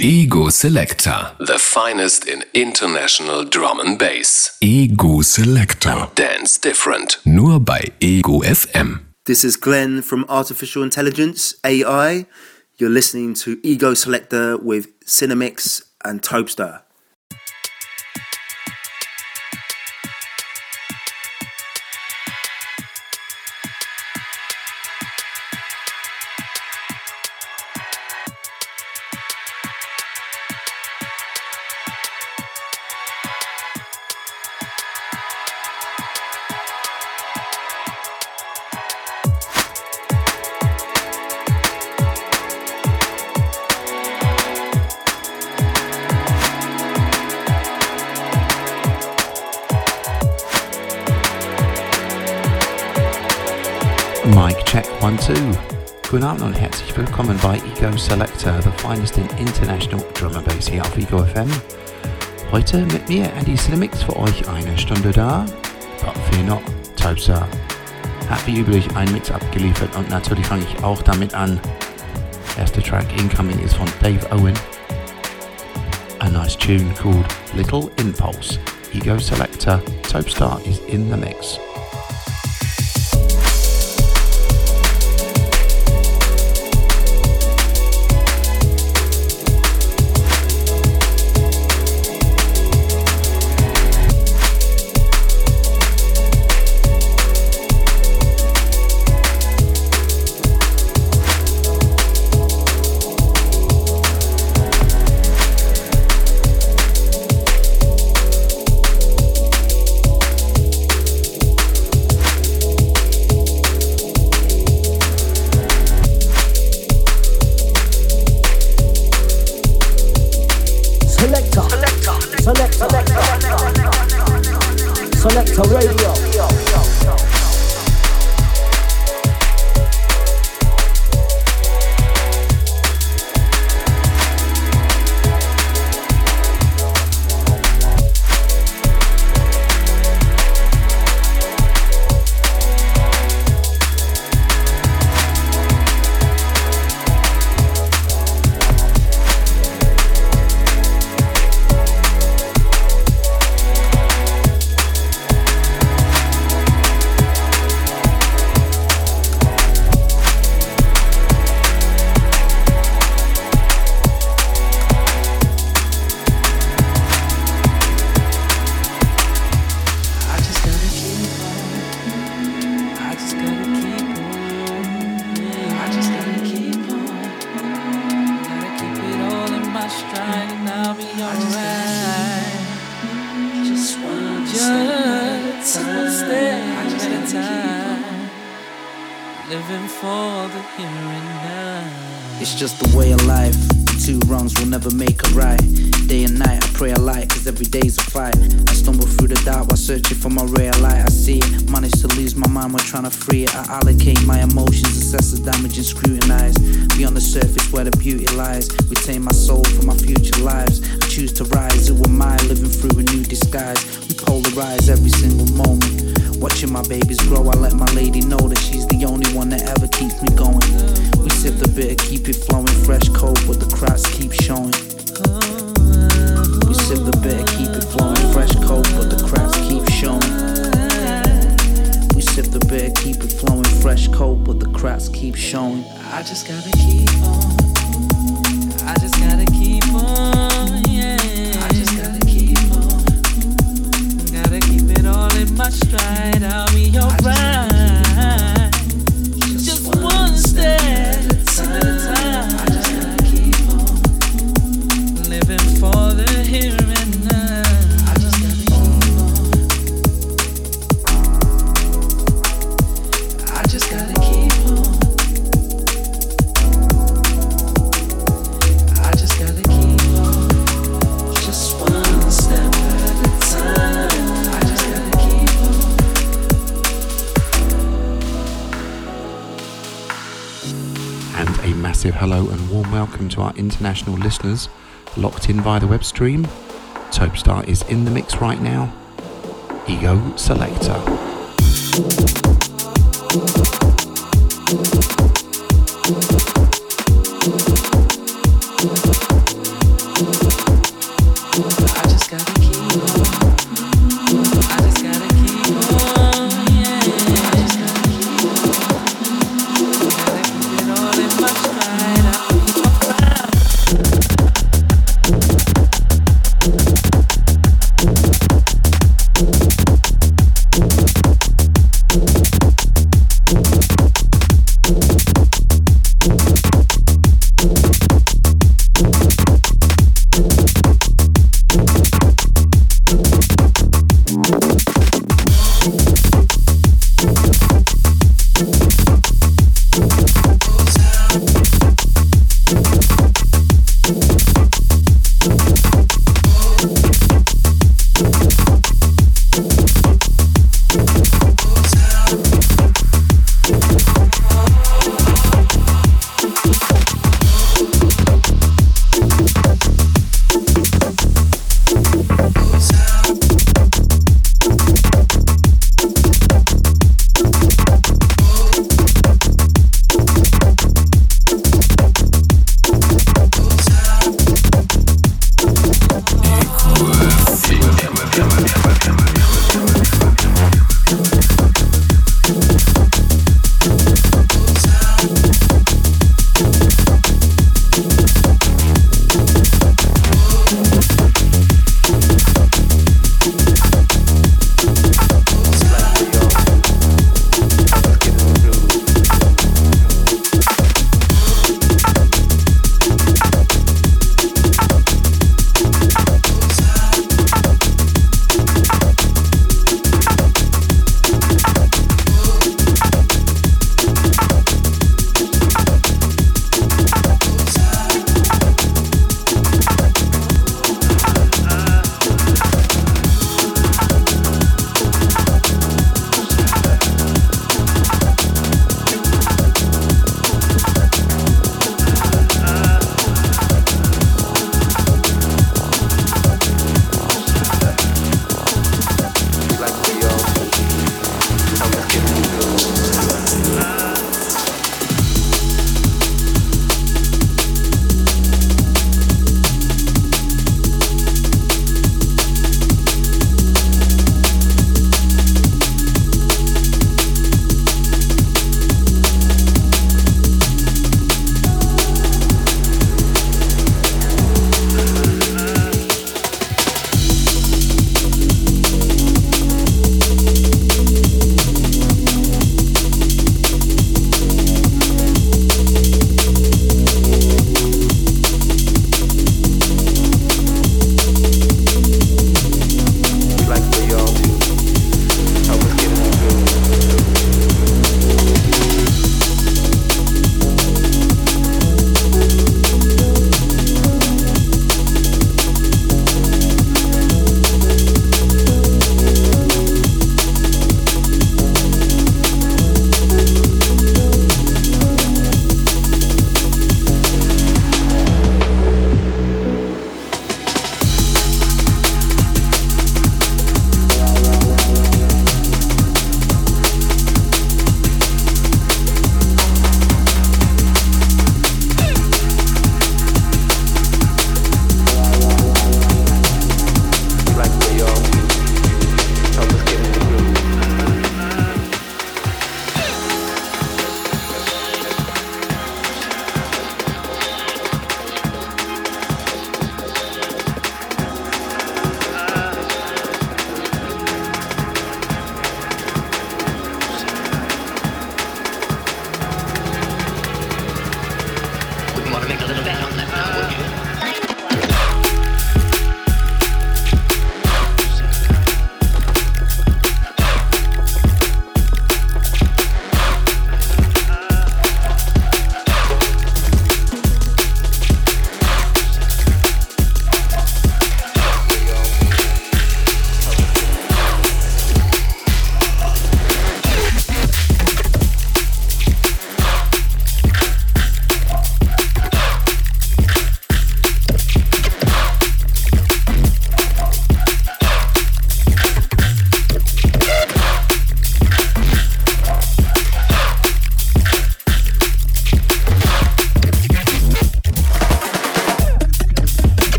Ego Selector. The finest in international drum and bass. Ego Selector. Dance different. Nur bei Ego FM. This is Glenn from Artificial Intelligence AI. You're listening to Ego Selector with Cinemix and Topstar. Finest in international drum and bass hier auf Ego FM. Heute mit mir Andy Slimmix für euch eine Stunde da. But fear not, Topsa hat wie üblich ein Mix abgeliefert und natürlich fange ich auch damit an. Erster Track incoming ist von Dave Owen. A nice tune called Little Impulse. Ego Selector, Topstar is in the mix. shown. I just gotta keep on. International listeners locked in via the web stream. Topstar is in the mix right now. Ego Selector.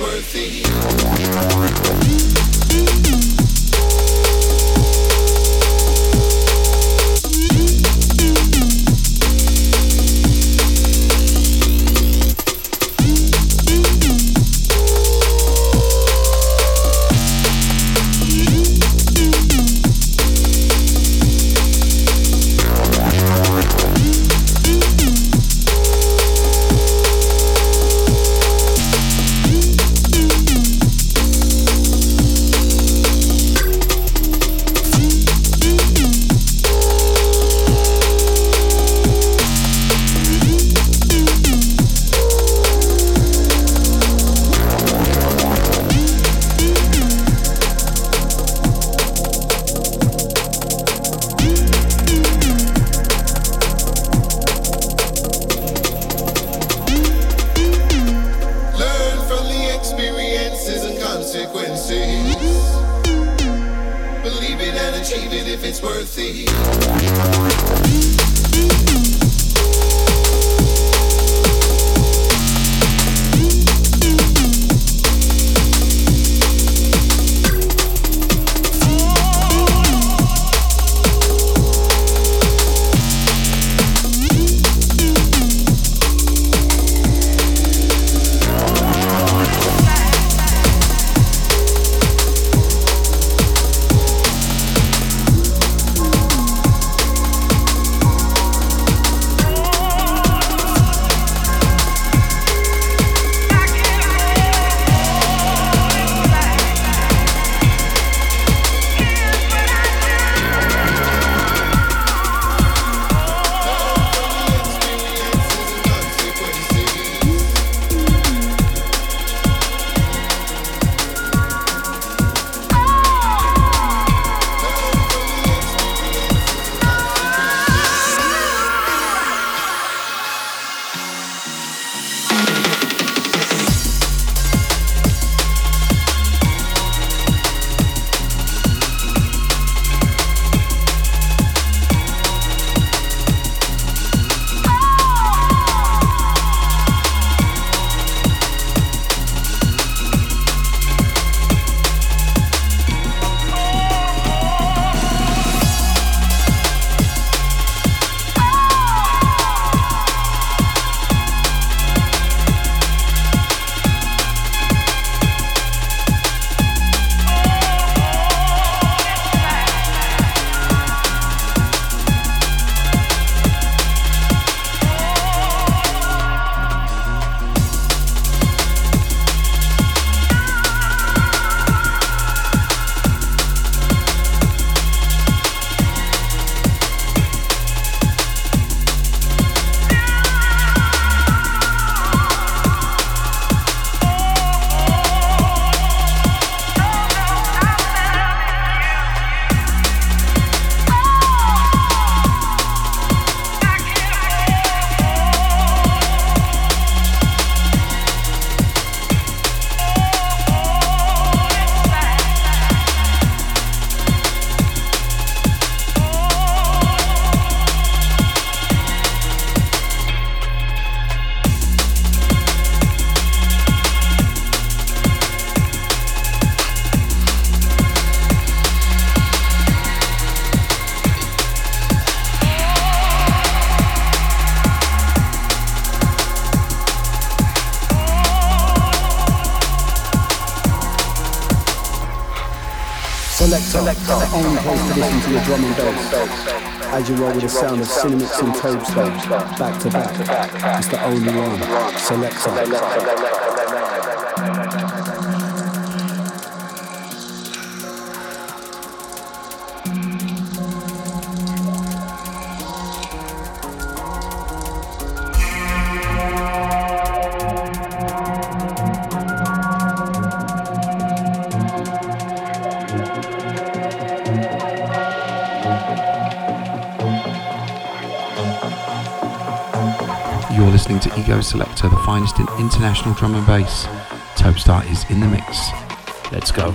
worthy. The only place to listen to your drum and bass. As you roll with the sound of Cinemix and Topstar, back to back. It's the only one. Selector. Selector, the finest in international drum and bass. Topstar is in the mix. Let's go.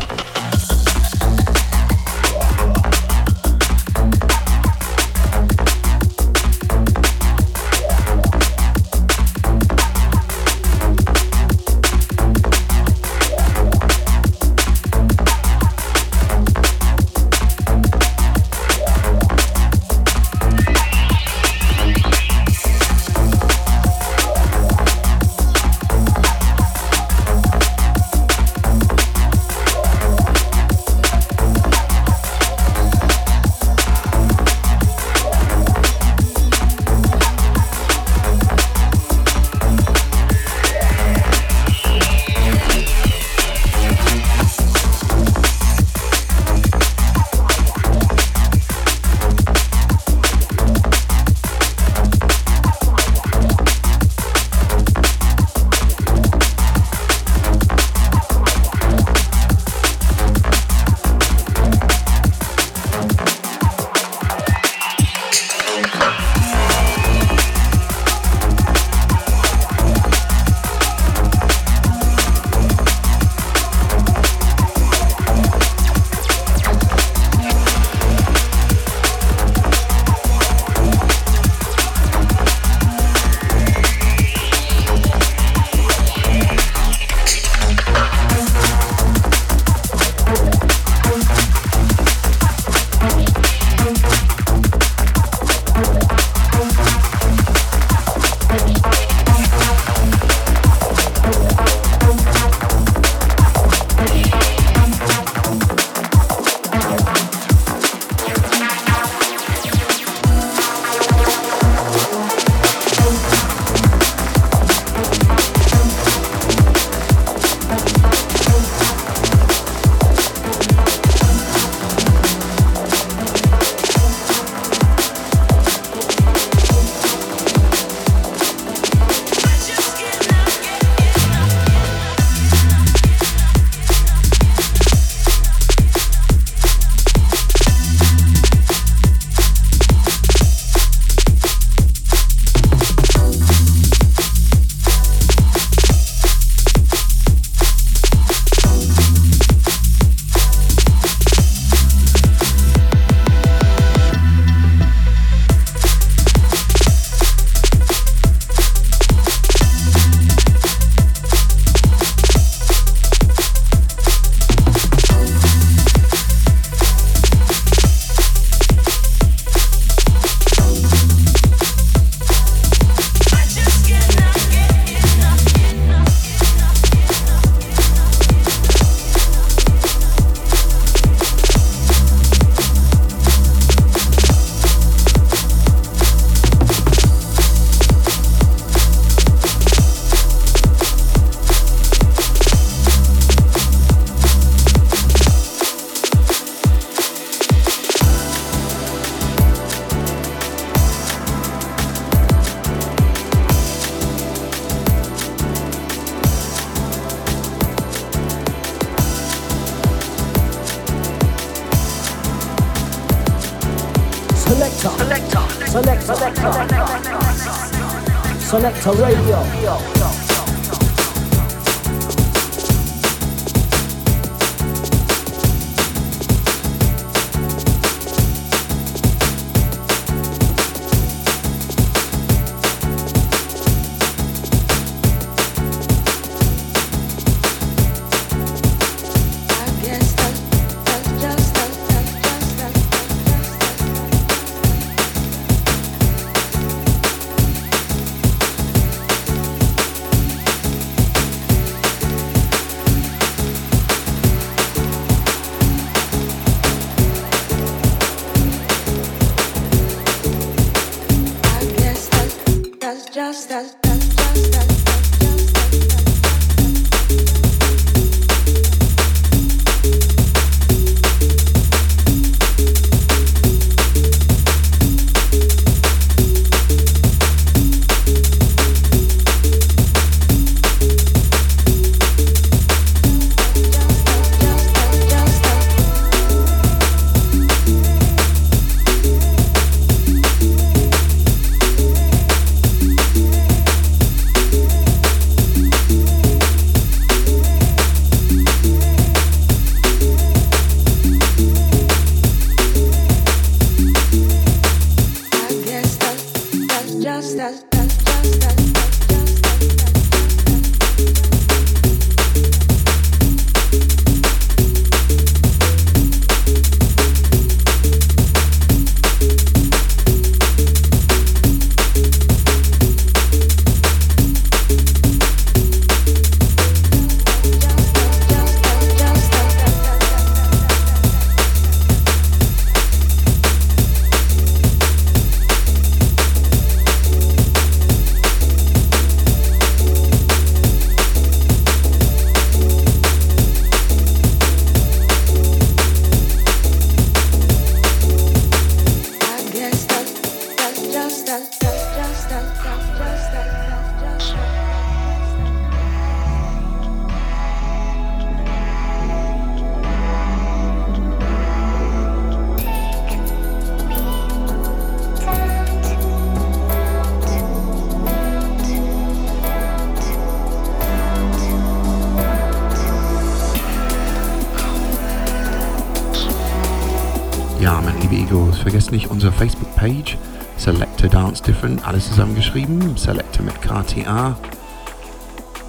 Nicht unsere Facebook-Page. Selector Dance Different, alles zusammengeschrieben. Selector mit KTA.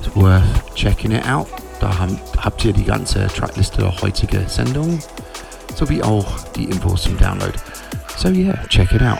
It's worth checking it out. Da haben, habt ihr die ganze Trackliste der heutigen Sendung sowie auch die Infos zum Download. So yeah, check it out.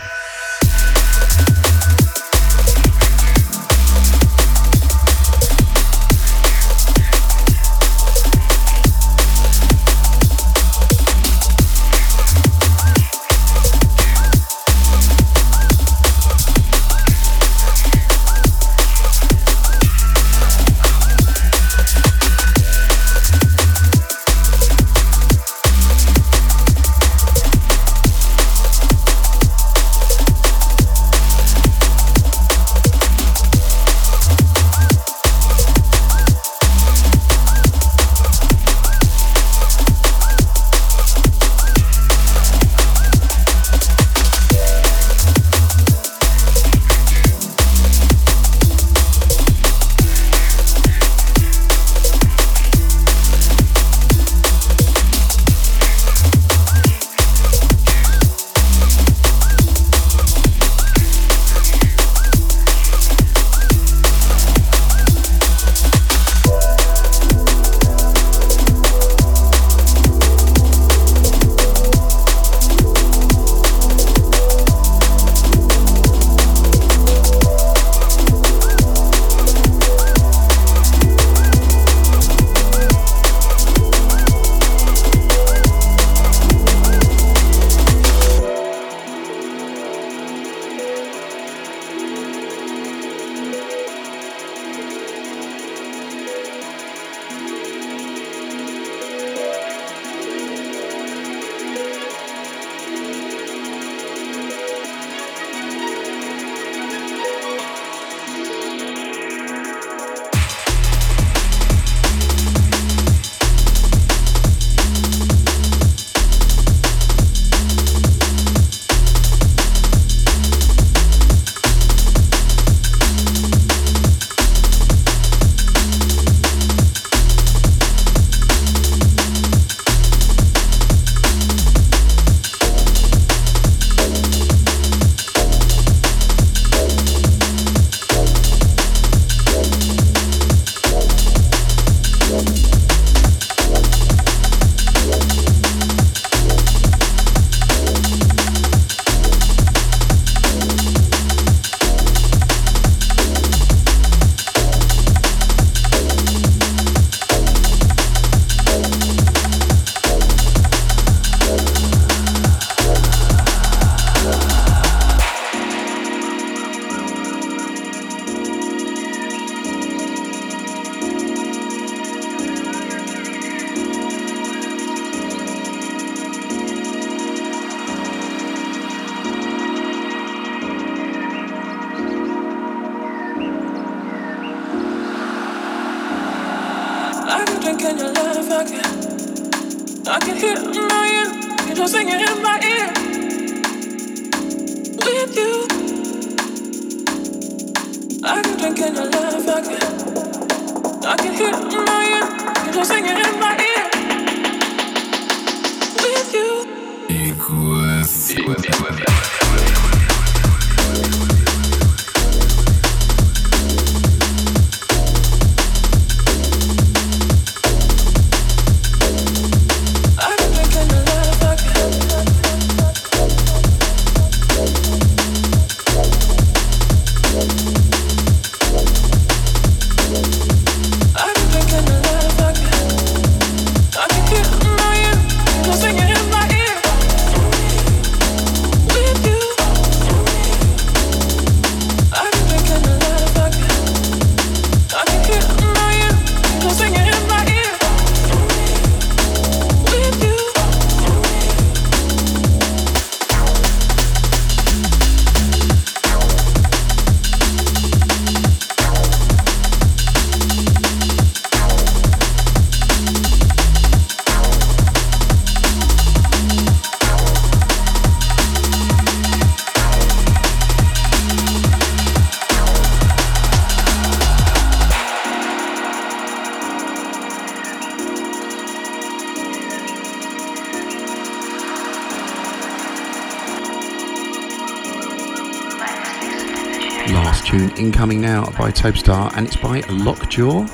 Tune incoming now by Topstar and it's by Lockjaw.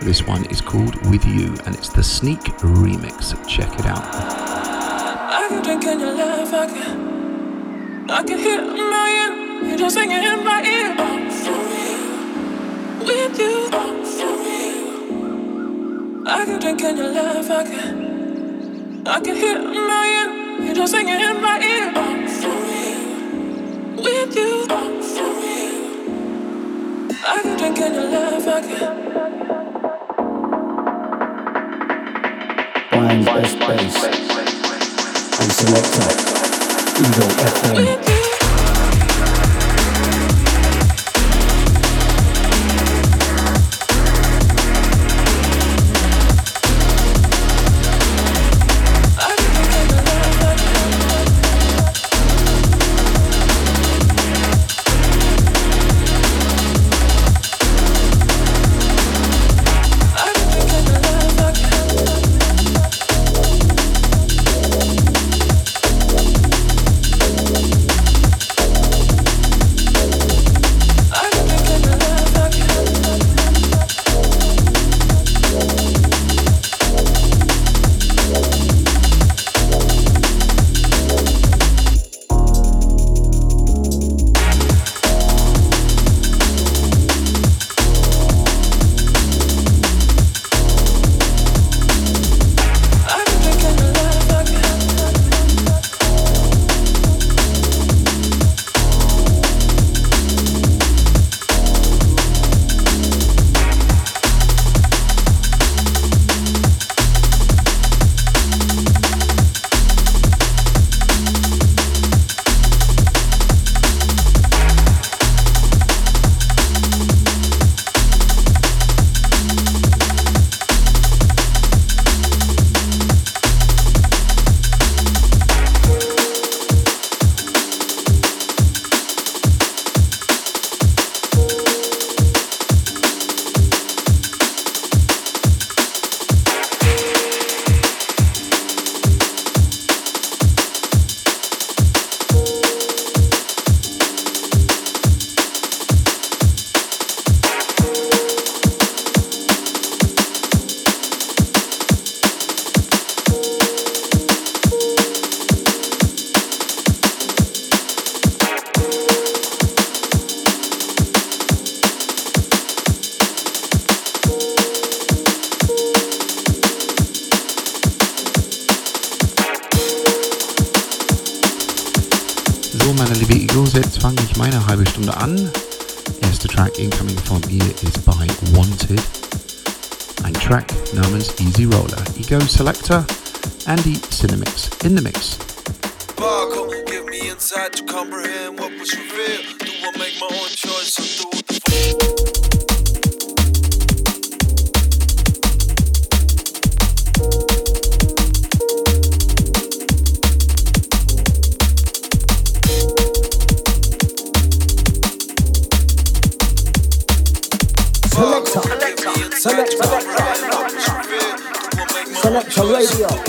This one is called With You and it's the Sneak remix. Check it out. I can drink I can. I can hear a million angels singing in my ear. Oh, With you, oh, I can drink I can. I can hear a million angels singing in my ear. Brian's best bass. And selector. Ego FM. Fange ich meine halbe Stunde an. Erster Track incoming von mir ist by Wanted. Ein Track namens Easy Roller. Ego Selector, Andy Cinemix in the mix. Me insight to comprehend what was revealed. Do I make my own choice radio.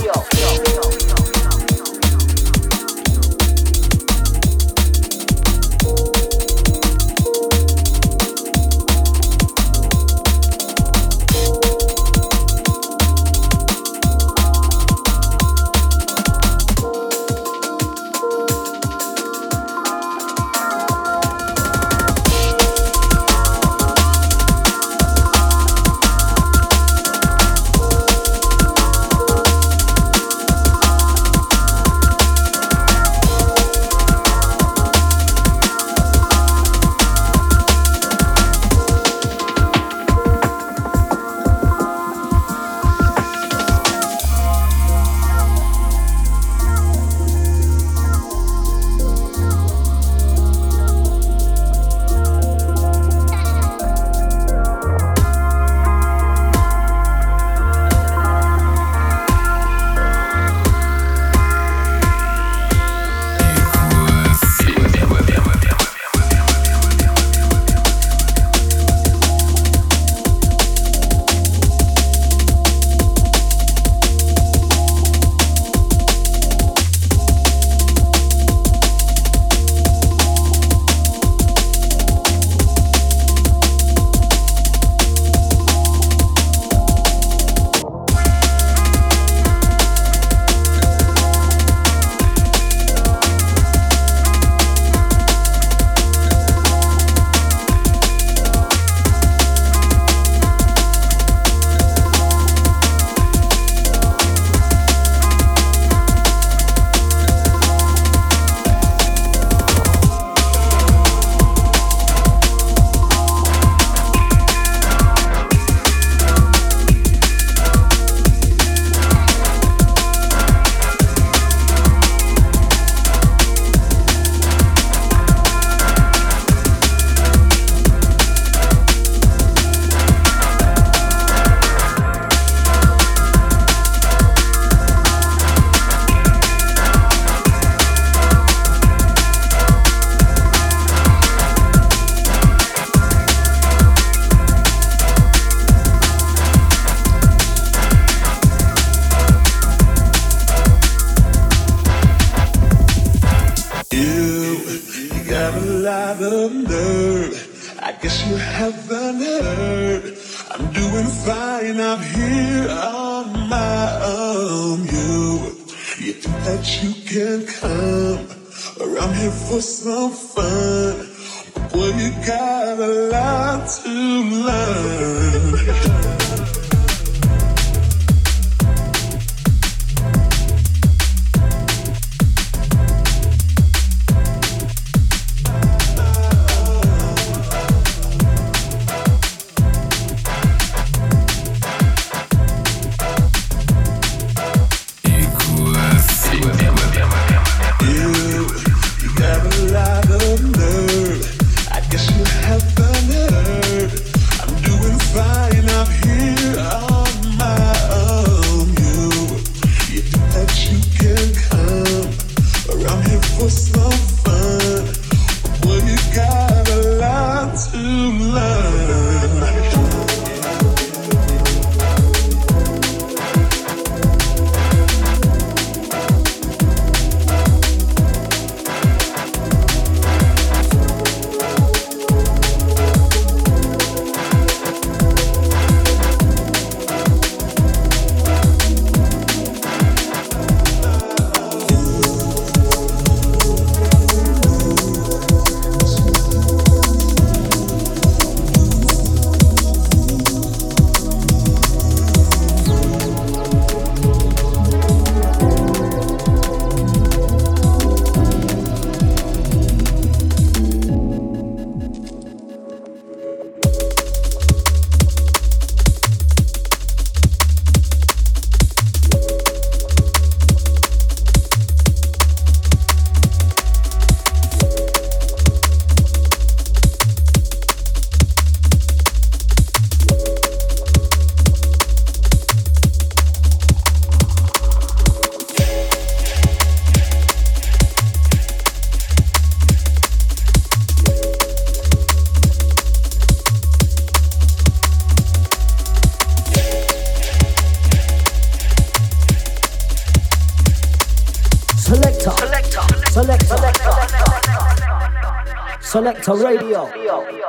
Selector Radio.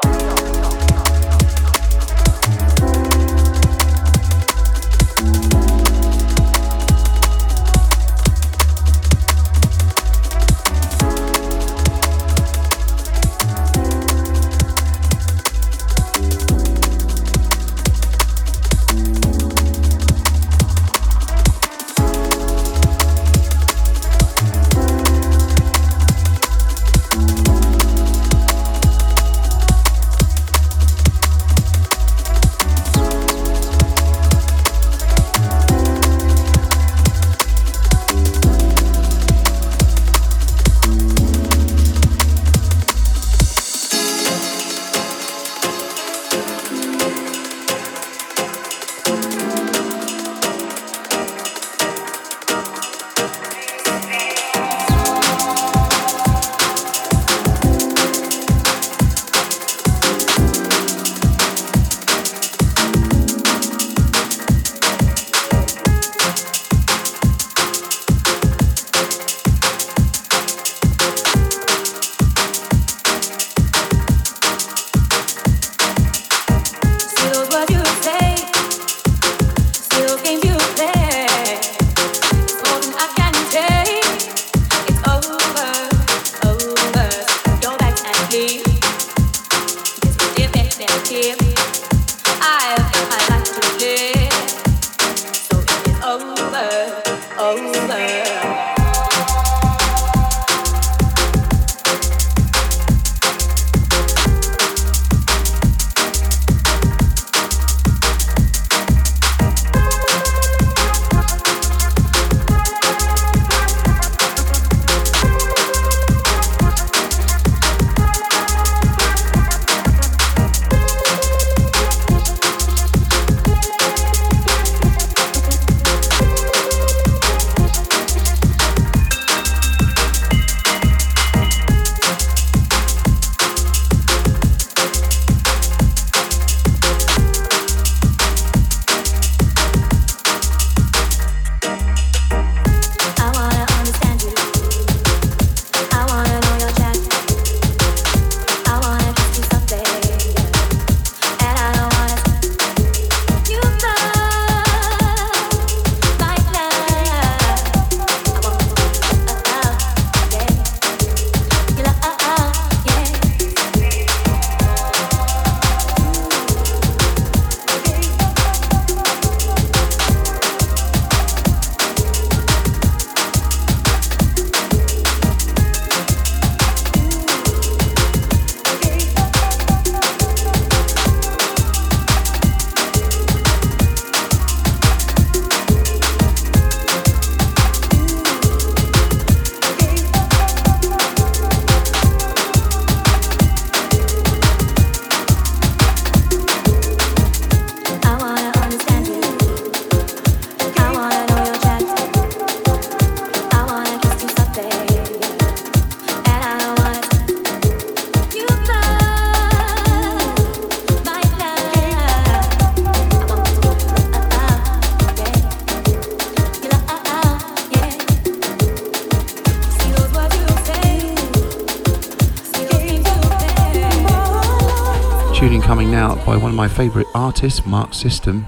My favourite artists, Mark System.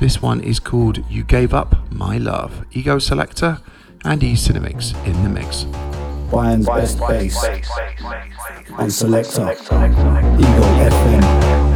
This one is called You Gave Up My Love. Ego Selector and E Cinemix in the mix. Bayern's best bass and selector, Ego FM.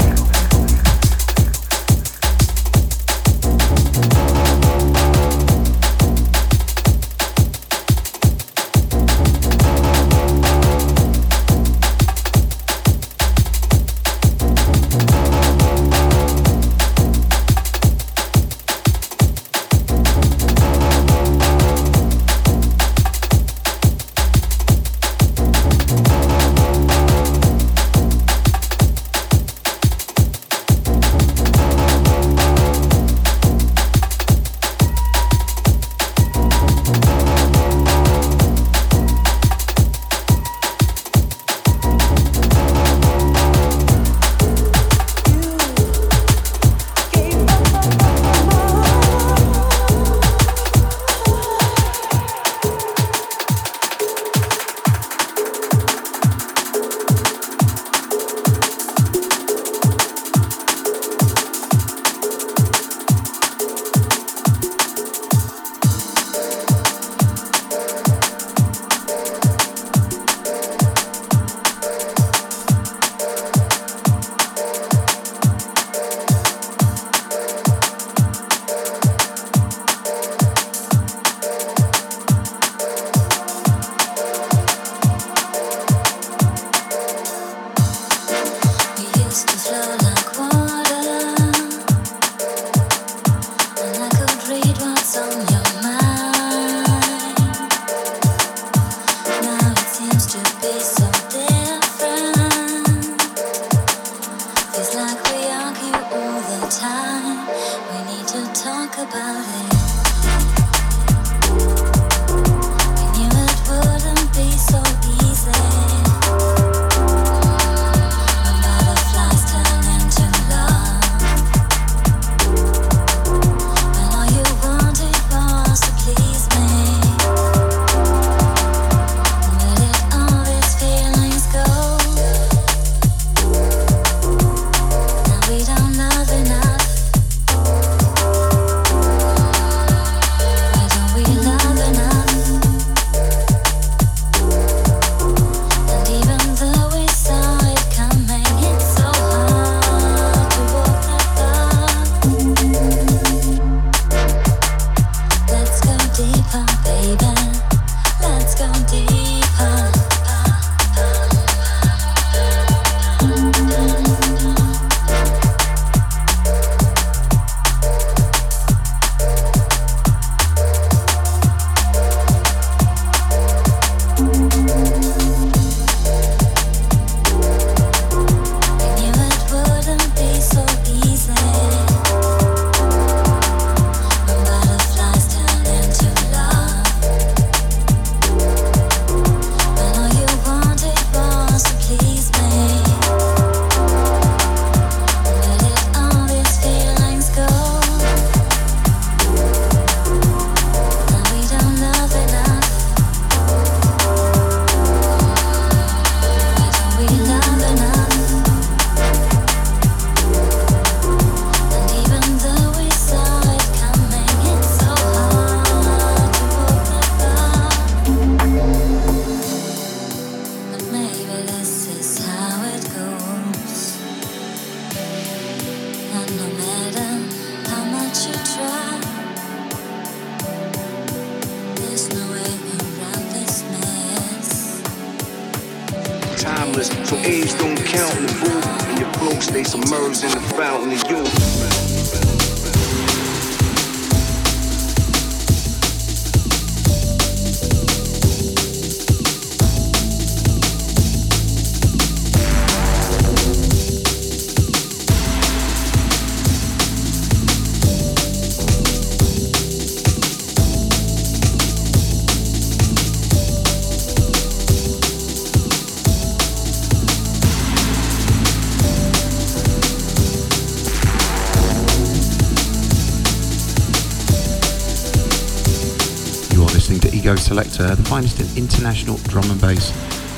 International drum and bass,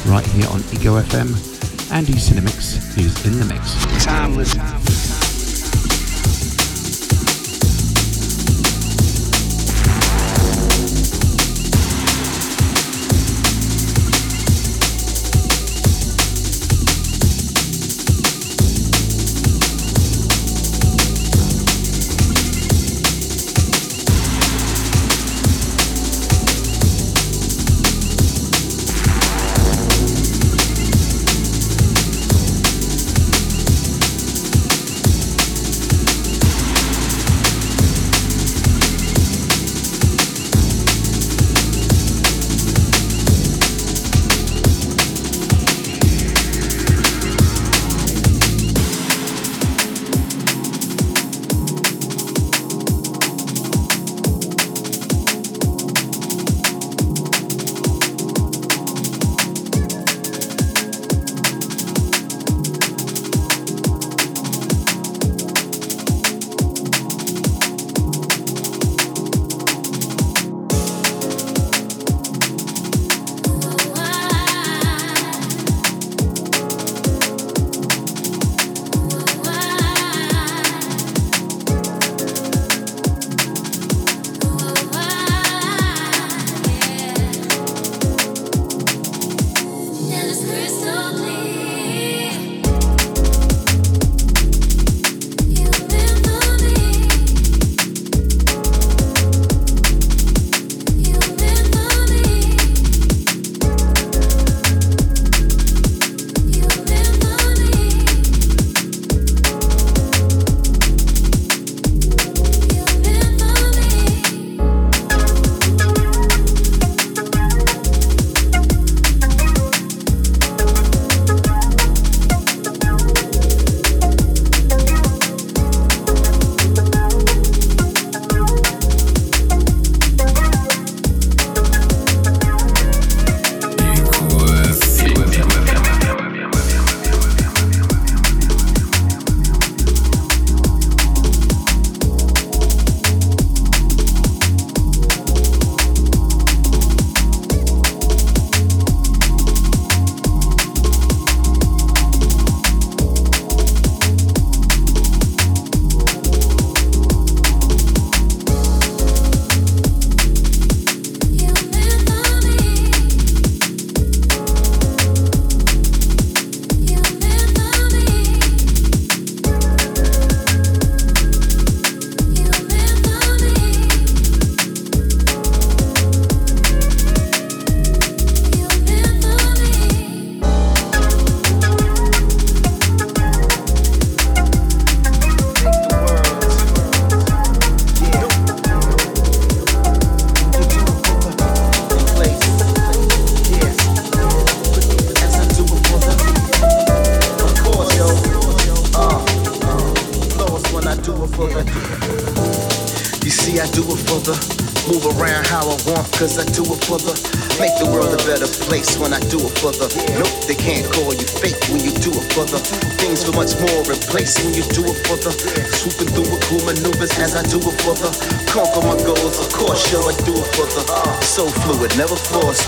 right here on Ego FM. Andy Cinemix is in the mix. Timeless.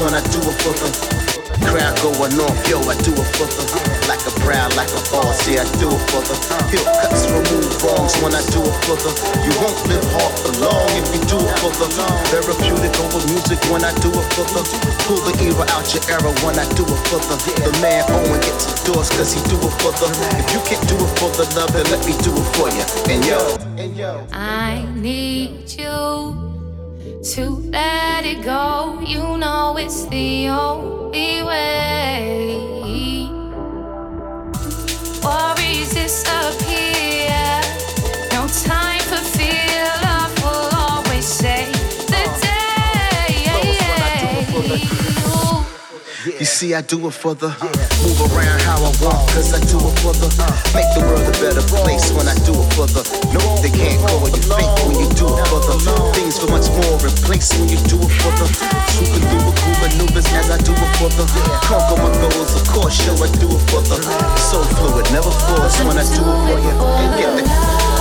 When I do it for the crowd going off, yo, I do it for the like a proud, like a boss, yeah, I do it for the heel cuts, remove wrongs when I do it for the you won't live hard for long if you do it for the therapeutic over music when I do it for the pull the era out your era when I do it for the the man Owen gets doors cause he do it for the if you can't do it for the love then let me do it for you and yo I need you to let it go. You know it's the only way. See, I do it for the move around how I want, cause I do it for the make the world a better place when I do it for the no, they can't call you fake when you do it for the things for much more in place when you do it for the swooping through the cool maneuvers as I do it for the conquer my goals, of course, show I do it for the so fluid, never force when I do it for you. Get the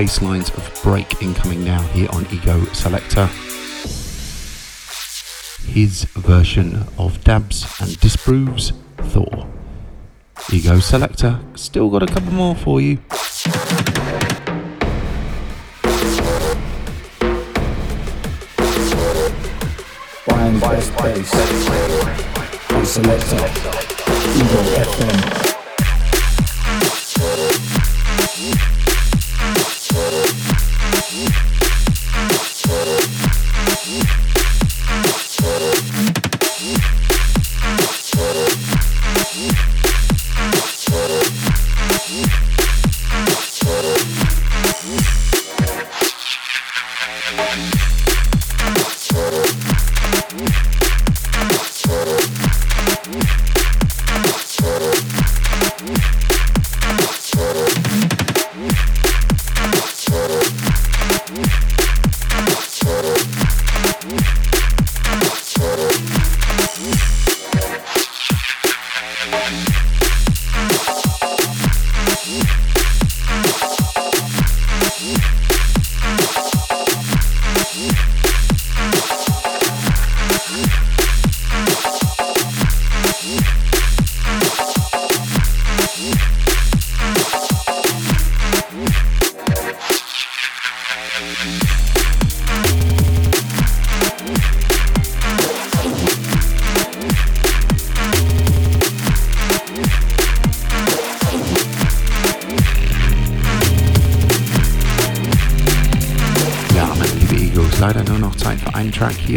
bass lines of break incoming now here on Ego Selector. His version of Dabs and Disproves Thor. Ego Selector, still got a couple more for you. Best bass. On Selector. Ego.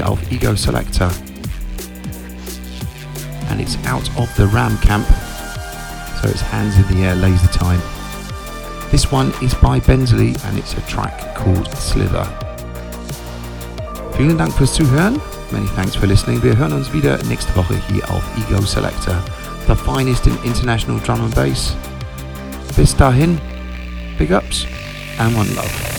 Of Ego Selector. And it's out of the Ram camp. So it's hands in the air, laser time. This one is by Bensley and it's a track called Slither. Vielen Dank fürs Zuhören. Many thanks for listening. Wir hören uns wieder nächste Woche hier auf Ego Selector, the finest in international drum and bass. Bis dahin, big ups and one love.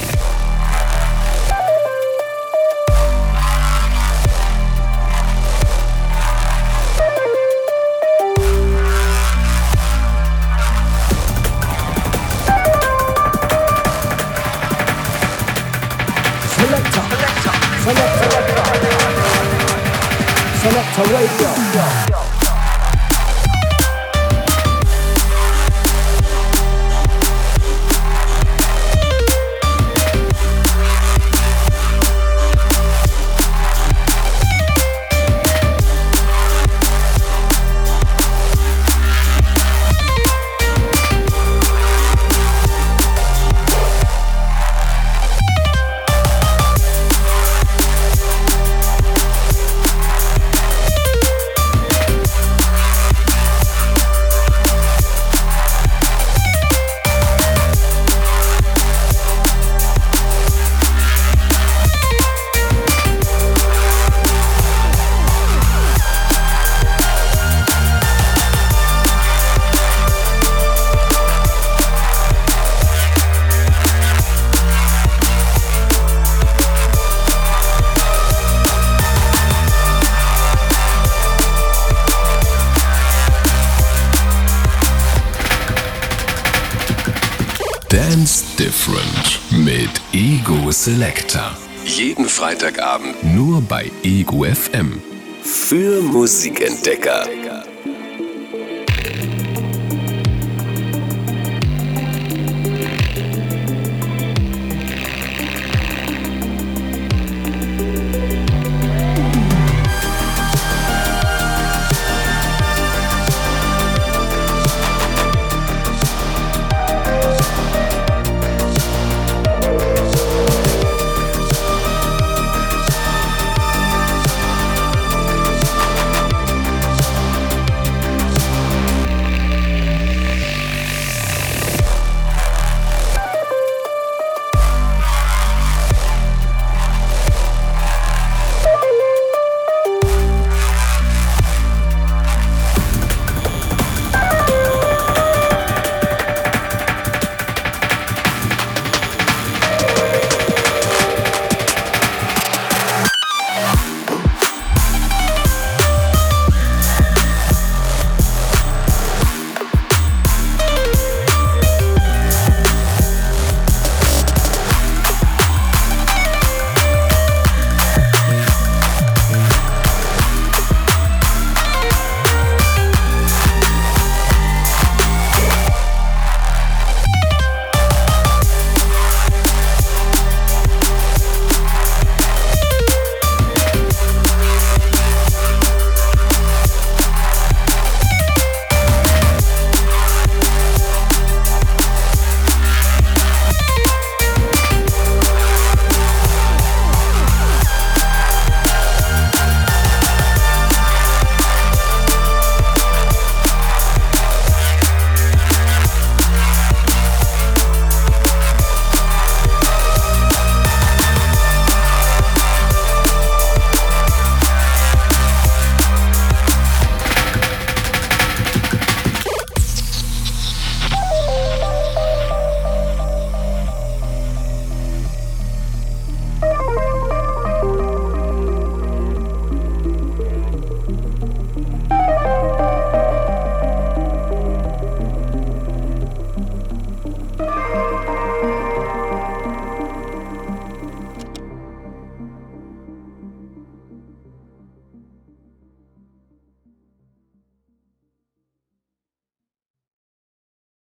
Freitagabend nur bei Ego FM. Für Musikentdecker.